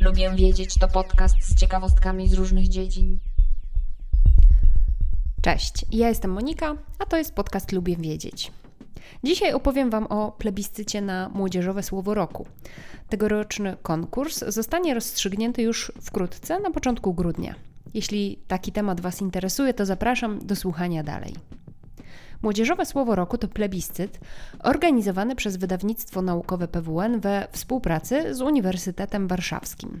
Lubię wiedzieć to podcast z ciekawostkami z różnych dziedzin. Cześć, ja jestem Monika, a to jest podcast Lubię Wiedzieć. Dzisiaj opowiem Wam o plebiscycie na Młodzieżowe Słowo Roku. Tegoroczny konkurs zostanie rozstrzygnięty już wkrótce, na początku grudnia. Jeśli taki temat Was interesuje, to zapraszam do słuchania dalej. Młodzieżowe Słowo Roku to plebiscyt organizowany przez wydawnictwo naukowe PWN we współpracy z Uniwersytetem Warszawskim.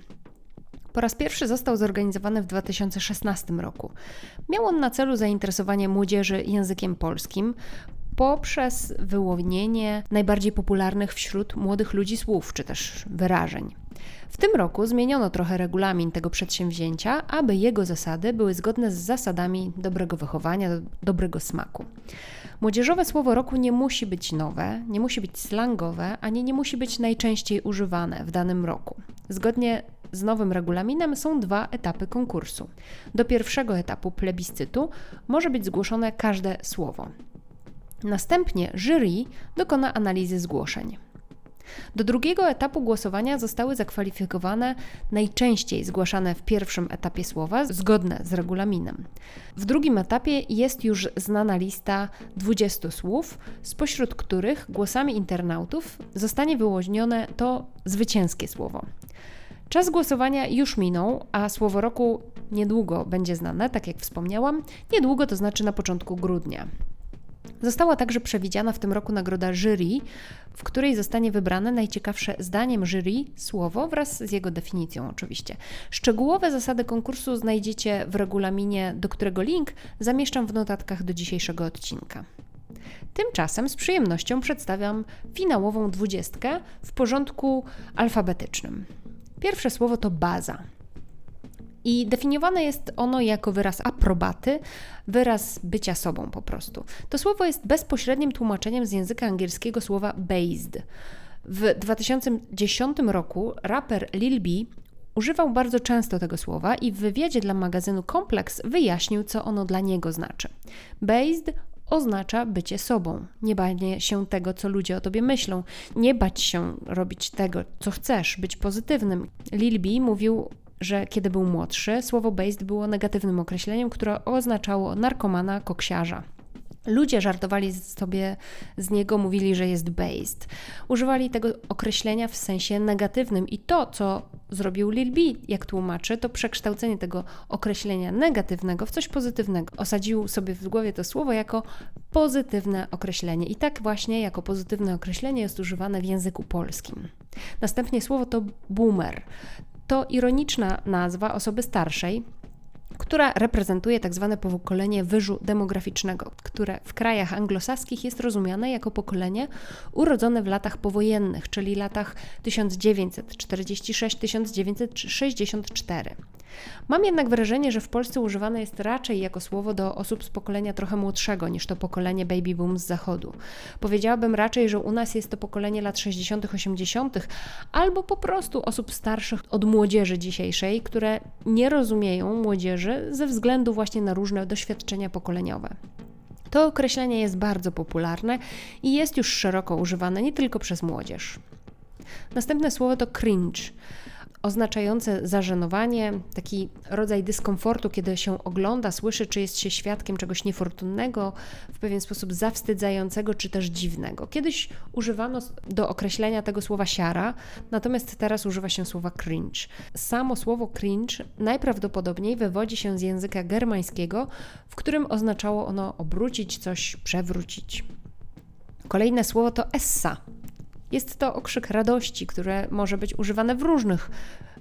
Po raz pierwszy został zorganizowany w 2016 roku. Miał on na celu zainteresowanie młodzieży językiem polskim poprzez wyłonienie najbardziej popularnych wśród młodych ludzi słów czy też wyrażeń. W tym roku zmieniono trochę regulamin tego przedsięwzięcia, aby jego zasady były zgodne z zasadami dobrego wychowania, dobrego smaku. Młodzieżowe słowo roku nie musi być nowe, nie musi być slangowe, ani nie musi być najczęściej używane w danym roku. Zgodnie z nowym regulaminem są dwa etapy konkursu. Do pierwszego etapu plebiscytu może być zgłoszone każde słowo. Następnie jury dokona analizy zgłoszeń. Do drugiego etapu głosowania zostały zakwalifikowane najczęściej zgłaszane w pierwszym etapie słowa, zgodne z regulaminem. W drugim etapie jest już znana lista 20 słów, spośród których głosami internautów zostanie wyłonione to zwycięskie słowo. Czas głosowania już minął, a słowo roku niedługo będzie znane, tak jak wspomniałam. Niedługo to znaczy na początku grudnia. Została także przewidziana w tym roku nagroda jury, w której zostanie wybrane najciekawsze zdaniem jury słowo wraz z jego definicją oczywiście. Szczegółowe zasady konkursu znajdziecie w regulaminie, do którego link zamieszczam w notatkach do dzisiejszego odcinka. Tymczasem z przyjemnością przedstawiam finałową dwudziestkę w porządku alfabetycznym. Pierwsze słowo to baza. I definiowane jest ono jako wyraz aprobaty, wyraz bycia sobą po prostu. To słowo jest bezpośrednim tłumaczeniem z języka angielskiego słowa based. W 2010 roku raper Lil B używał bardzo często tego słowa i w wywiadzie dla magazynu Complex wyjaśnił, co ono dla niego znaczy. Based oznacza bycie sobą, nie banie się tego, co ludzie o tobie myślą, nie bać się robić tego, co chcesz, być pozytywnym. Lil B mówił że kiedy był młodszy, słowo based było negatywnym określeniem, które oznaczało narkomana, koksiarza. Ludzie żartowali sobie z niego, mówili, że jest based. Używali tego określenia w sensie negatywnym i to, co zrobił Lil B, jak tłumaczy, to przekształcenie tego określenia negatywnego w coś pozytywnego. Osadził sobie w głowie to słowo jako pozytywne określenie i tak właśnie jako pozytywne określenie jest używane w języku polskim. Następnie słowo to boomer to ironiczna nazwa osoby starszej, która reprezentuje tzw. Tak pokolenie wyżu demograficznego, które w krajach anglosaskich jest rozumiane jako pokolenie urodzone w latach powojennych, czyli latach 1946-1964. Mam jednak wrażenie, że w Polsce używane jest raczej jako słowo do osób z pokolenia trochę młodszego niż to pokolenie baby boom z zachodu. Powiedziałabym raczej, że u nas jest to pokolenie lat 60., 80., albo po prostu osób starszych od młodzieży dzisiejszej, które nie rozumieją młodzieży ze względu właśnie na różne doświadczenia pokoleniowe. To określenie jest bardzo popularne i jest już szeroko używane nie tylko przez młodzież. Następne słowo to cringe oznaczające zażenowanie, taki rodzaj dyskomfortu, kiedy się ogląda, słyszy, czy jest się świadkiem czegoś niefortunnego, w pewien sposób zawstydzającego, czy też dziwnego. Kiedyś używano do określenia tego słowa siara, natomiast teraz używa się słowa cringe. Samo słowo cringe najprawdopodobniej wywodzi się z języka germańskiego, w którym oznaczało ono obrócić coś, przewrócić. Kolejne słowo to essa, jest to okrzyk radości, które może być używane w różnych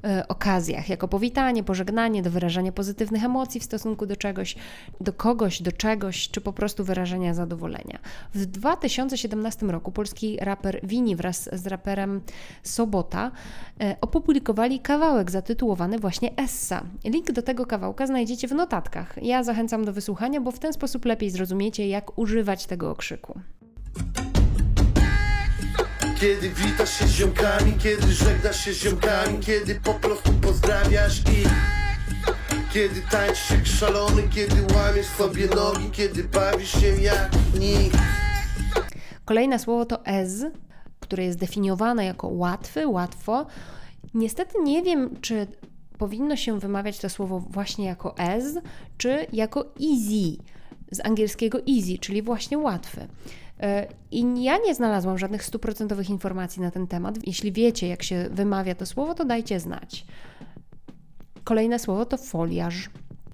e, okazjach, jako powitanie, pożegnanie, do wyrażania pozytywnych emocji w stosunku do czegoś, do kogoś, do czegoś, czy po prostu wyrażenia zadowolenia. W 2017 roku polski raper Wini wraz z raperem Sobota e, opublikowali kawałek zatytułowany właśnie Essa. Link do tego kawałka znajdziecie w notatkach. Ja zachęcam do wysłuchania, bo w ten sposób lepiej zrozumiecie, jak używać tego okrzyku. Kiedy witasz się z ziomkami, kiedy żegnasz się z ziomkami Kiedy po prostu pozdrawiasz i kiedy tańczysz jak szalony Kiedy łamiesz sobie nogi, kiedy bawisz się jak nikt Kolejne słowo to ez, które jest definiowane jako łatwy, łatwo. Niestety nie wiem, czy powinno się wymawiać to słowo właśnie jako ez, czy jako easy, z angielskiego easy, czyli właśnie łatwy. E, I ja nie znalazłam żadnych stuprocentowych informacji na ten temat. Jeśli wiecie, jak się wymawia to słowo, to dajcie znać. Kolejne słowo to foliarz.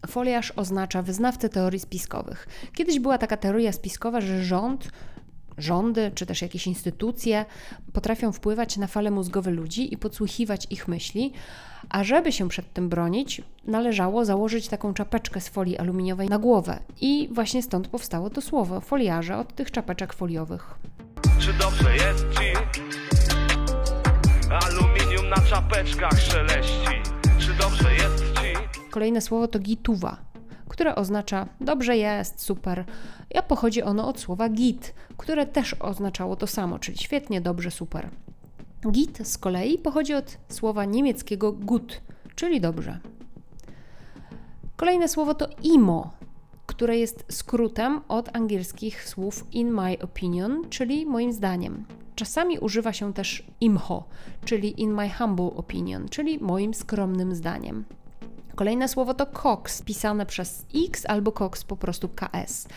Foliarz oznacza wyznawcę teorii spiskowych. Kiedyś była taka teoria spiskowa, że rząd rządy czy też jakieś instytucje potrafią wpływać na fale mózgowe ludzi i podsłuchiwać ich myśli, a żeby się przed tym bronić, należało założyć taką czapeczkę z folii aluminiowej na głowę. I właśnie stąd powstało to słowo foliarze od tych czapeczek foliowych. Czy dobrze jest ci? Aluminium na czapeczkach szeleści. Czy dobrze jest ci? Kolejne słowo to gituwa, które oznacza dobrze jest, super, a pochodzi ono od słowa git, które też oznaczało to samo, czyli świetnie, dobrze, super. Git z kolei pochodzi od słowa niemieckiego gut, czyli dobrze. Kolejne słowo to imo, które jest skrótem od angielskich słów in my opinion, czyli moim zdaniem. Czasami używa się też imho, czyli in my humble opinion, czyli moim skromnym zdaniem. Kolejne słowo to COX, pisane przez X albo COX po prostu KS.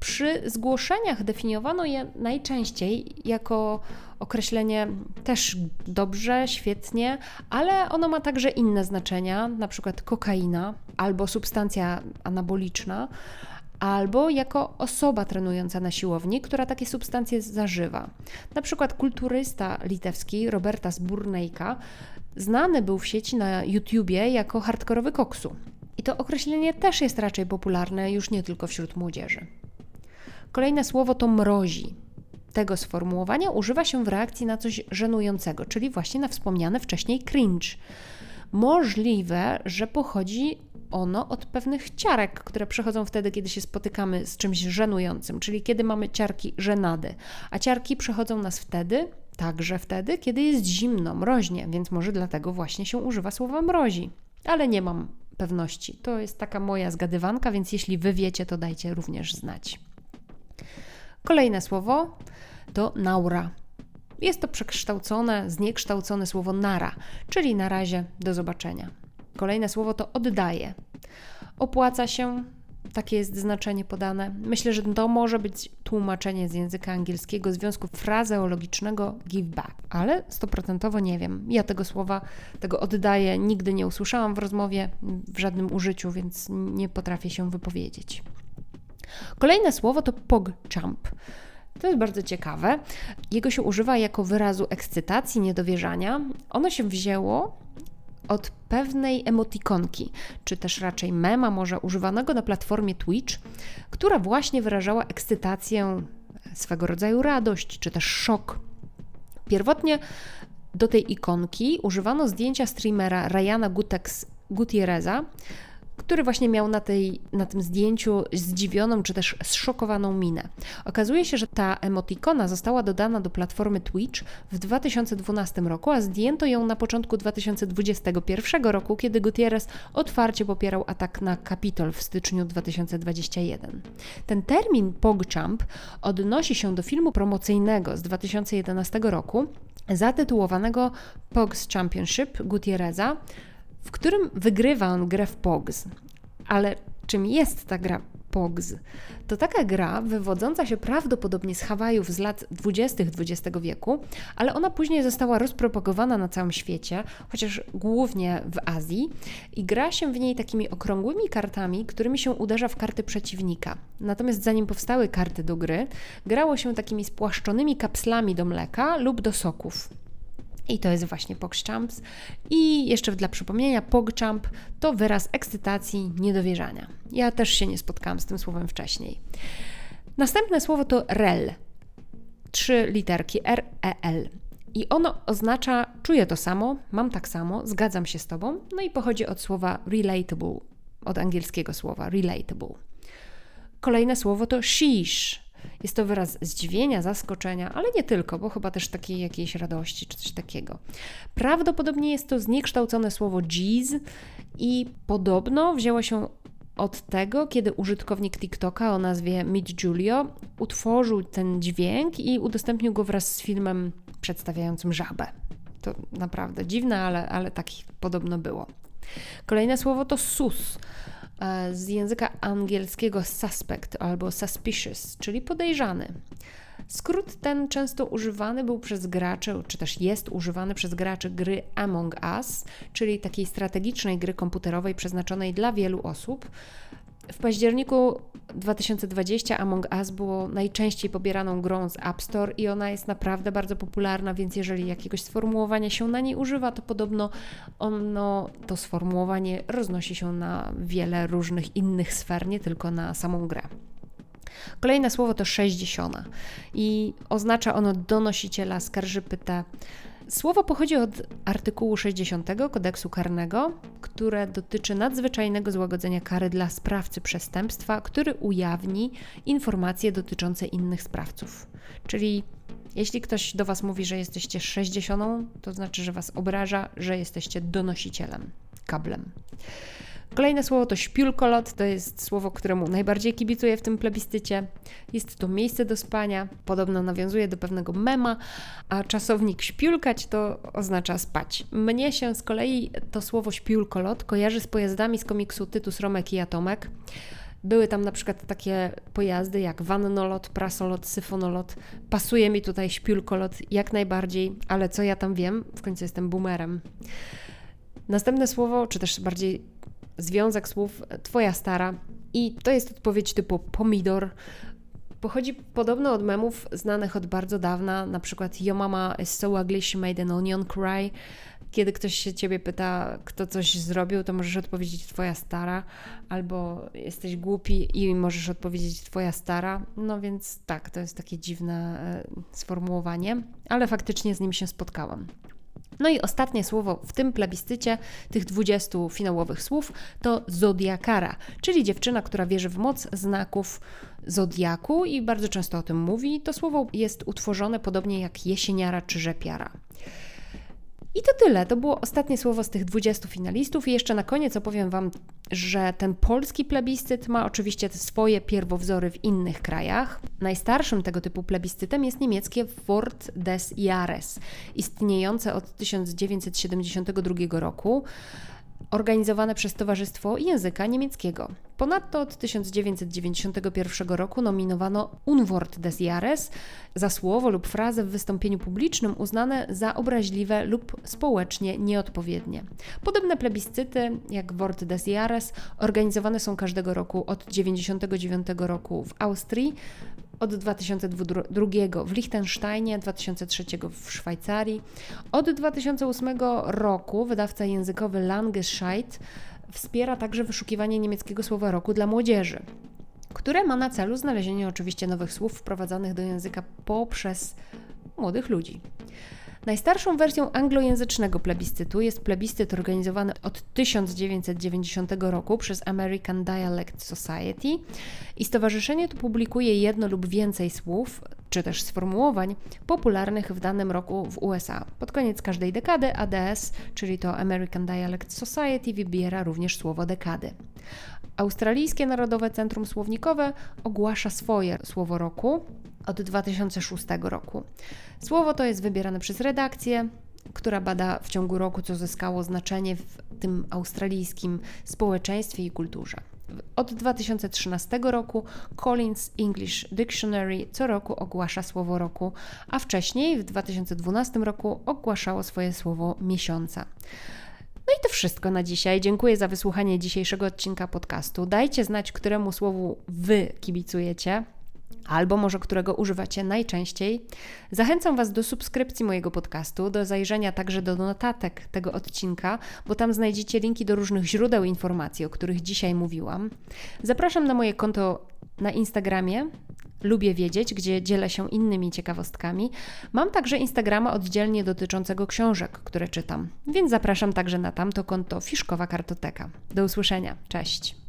Przy zgłoszeniach definiowano je najczęściej jako określenie też dobrze, świetnie, ale ono ma także inne znaczenia, na przykład kokaina albo substancja anaboliczna, albo jako osoba trenująca na siłowni, która takie substancje zażywa. Na przykład kulturysta litewski Robertas Burnejka znany był w sieci na YouTubie jako hardkorowy koksu. I to określenie też jest raczej popularne już nie tylko wśród młodzieży. Kolejne słowo to mrozi. Tego sformułowania używa się w reakcji na coś żenującego, czyli właśnie na wspomniane wcześniej cringe. Możliwe, że pochodzi ono od pewnych ciarek, które przychodzą wtedy, kiedy się spotykamy z czymś żenującym, czyli kiedy mamy ciarki żenady. A ciarki przychodzą nas wtedy, także wtedy, kiedy jest zimno, mroźnie, więc może dlatego właśnie się używa słowa mrozi. Ale nie mam pewności. To jest taka moja zgadywanka, więc jeśli wy wiecie, to dajcie również znać. Kolejne słowo to naura. Jest to przekształcone, zniekształcone słowo nara, czyli na razie do zobaczenia. Kolejne słowo to oddaje. Opłaca się, takie jest znaczenie podane. Myślę, że to może być tłumaczenie z języka angielskiego związku frazeologicznego give back, ale stoprocentowo nie wiem. Ja tego słowa, tego oddaję, nigdy nie usłyszałam w rozmowie, w żadnym użyciu, więc nie potrafię się wypowiedzieć. Kolejne słowo to pogchamp. To jest bardzo ciekawe. Jego się używa jako wyrazu ekscytacji, niedowierzania. Ono się wzięło od pewnej emotikonki, czy też raczej mema, może używanego na platformie Twitch, która właśnie wyrażała ekscytację, swego rodzaju radość, czy też szok. Pierwotnie do tej ikonki używano zdjęcia streamera Ryana Gutex Gutierreza, który właśnie miał na, tej, na tym zdjęciu zdziwioną czy też zszokowaną minę. Okazuje się, że ta emotikona została dodana do platformy Twitch w 2012 roku, a zdjęto ją na początku 2021 roku, kiedy Gutierrez otwarcie popierał atak na Capitol w styczniu 2021. Ten termin PogChamp odnosi się do filmu promocyjnego z 2011 roku zatytułowanego Pogs Championship Gutierreza, w którym wygrywa on grę w POGS. Ale czym jest ta gra POGS? To taka gra wywodząca się prawdopodobnie z Hawajów z lat 20. XX wieku, ale ona później została rozpropagowana na całym świecie, chociaż głównie w Azji, i gra się w niej takimi okrągłymi kartami, którymi się uderza w karty przeciwnika. Natomiast zanim powstały karty do gry, grało się takimi spłaszczonymi kapslami do mleka lub do soków. I to jest właśnie PogChamps. I jeszcze dla przypomnienia, PogChamp to wyraz ekscytacji, niedowierzania. Ja też się nie spotkałam z tym słowem wcześniej. Następne słowo to rel. Trzy literki R, E, L. I ono oznacza czuję to samo, mam tak samo, zgadzam się z tobą. No i pochodzi od słowa relatable, od angielskiego słowa relatable. Kolejne słowo to sheesh Jest to wyraz zdziwienia, zaskoczenia, ale nie tylko, bo chyba też takiej jakiejś radości czy coś takiego. Prawdopodobnie jest to zniekształcone słowo jeez i podobno wzięło się od tego, kiedy użytkownik TikToka o nazwie Meet Julio utworzył ten dźwięk i udostępnił go wraz z filmem przedstawiającym żabę. To naprawdę dziwne, ale, ale taki podobno było. Kolejne słowo to sus z języka angielskiego suspect albo suspicious, czyli podejrzany. Skrót ten często używany był przez graczy, czy też jest używany przez graczy gry Among Us, czyli takiej strategicznej gry komputerowej przeznaczonej dla wielu osób. W październiku 2020 Among Us było najczęściej pobieraną grą z App Store i ona jest naprawdę bardzo popularna, więc jeżeli jakiegoś sformułowania się na niej używa, to podobno ono, to sformułowanie roznosi się na wiele różnych innych sfer, nie tylko na samą grę. Kolejne słowo to sześćdziesiąta i oznacza ono donosiciela skarży pyta. Słowo pochodzi od artykułu 60 kodeksu karnego, które dotyczy nadzwyczajnego złagodzenia kary dla sprawcy przestępstwa, który ujawni informacje dotyczące innych sprawców. Czyli jeśli ktoś do Was mówi, że jesteście 60, to znaczy, że Was obraża, że jesteście donosicielem, kablem. Kolejne słowo to śpiulkolot, to jest słowo, któremu najbardziej kibicuję w tym plebiscycie. Jest to miejsce do spania, podobno nawiązuje do pewnego mema, a czasownik śpiulkać to oznacza spać. Mnie się z kolei to słowo śpiulkolot kojarzy z pojazdami z komiksu Tytus, Romek i Atomek. Były tam na przykład takie pojazdy jak wannolot, prasolot, syfonolot. Pasuje mi tutaj śpiulkolot jak najbardziej, ale co ja tam wiem? W końcu jestem boomerem. Następne słowo, czy też bardziej związek słów Twoja stara. I to jest odpowiedź typu pomidor. Pochodzi podobno od memów znanych od bardzo dawna, na przykład Yo mama is so ugly she made an onion cry. Kiedy ktoś się ciebie pyta, kto coś zrobił, to możesz odpowiedzieć twoja stara, albo jesteś głupi i możesz odpowiedzieć twoja stara. No więc tak, to jest takie dziwne e, sformułowanie, ale faktycznie z nim się spotkałam. No i ostatnie słowo w tym plebiscycie, tych 20 finałowych słów, to zodiakara, czyli dziewczyna, która wierzy w moc znaków zodiaku i bardzo często o tym mówi. To słowo jest utworzone podobnie jak jesieniara czy rzepiara. I to tyle. To było ostatnie słowo z tych 20 finalistów. I jeszcze na koniec opowiem Wam, że ten polski plebiscyt ma oczywiście swoje pierwowzory w innych krajach. Najstarszym tego typu plebiscytem jest niemieckie Wort des Jahres, istniejące od 1972 roku organizowane przez Towarzystwo Języka Niemieckiego. Ponadto od 1991 roku nominowano Unwort des Jahres za słowo lub frazę w wystąpieniu publicznym uznane za obraźliwe lub społecznie nieodpowiednie. Podobne plebiscyty jak Wort des Jahres organizowane są każdego roku od 1999 roku w Austrii, od 2002 w Liechtensteinie, 2003 w Szwajcarii. Od 2008 roku wydawca językowy Langescheid wspiera także wyszukiwanie niemieckiego słowa roku dla młodzieży, które ma na celu znalezienie oczywiście nowych słów wprowadzanych do języka poprzez młodych ludzi. Najstarszą wersją anglojęzycznego plebiscytu jest plebiscyt organizowany od 1990 roku przez American Dialect Society i stowarzyszenie to publikuje jedno lub więcej słów, czy też sformułowań popularnych w danym roku w USA. Pod koniec każdej dekady ADS, czyli to American Dialect Society, wybiera również słowo dekady. Australijskie Narodowe Centrum Słownikowe ogłasza swoje słowo roku od 2006 roku. Słowo to jest wybierane przez redakcję, która bada w ciągu roku, co zyskało znaczenie w tym australijskim społeczeństwie i kulturze. Od 2013 roku Collins English Dictionary co roku ogłasza słowo roku, a wcześniej w 2012 roku ogłaszało swoje słowo miesiąca. No i to wszystko na dzisiaj. Dziękuję za wysłuchanie dzisiejszego odcinka podcastu. Dajcie znać, któremu słowu Wy kibicujecie albo może którego używacie najczęściej. Zachęcam Was do subskrypcji mojego podcastu, do zajrzenia także do notatek tego odcinka, bo tam znajdziecie linki do różnych źródeł informacji, o których dzisiaj mówiłam. Zapraszam na moje konto na Instagramie. Lubię wiedzieć, gdzie dzielę się innymi ciekawostkami. Mam także Instagrama oddzielnie dotyczącego książek, które czytam, więc zapraszam także na tamto konto Fiszkowa Kartoteka. Do usłyszenia. Cześć.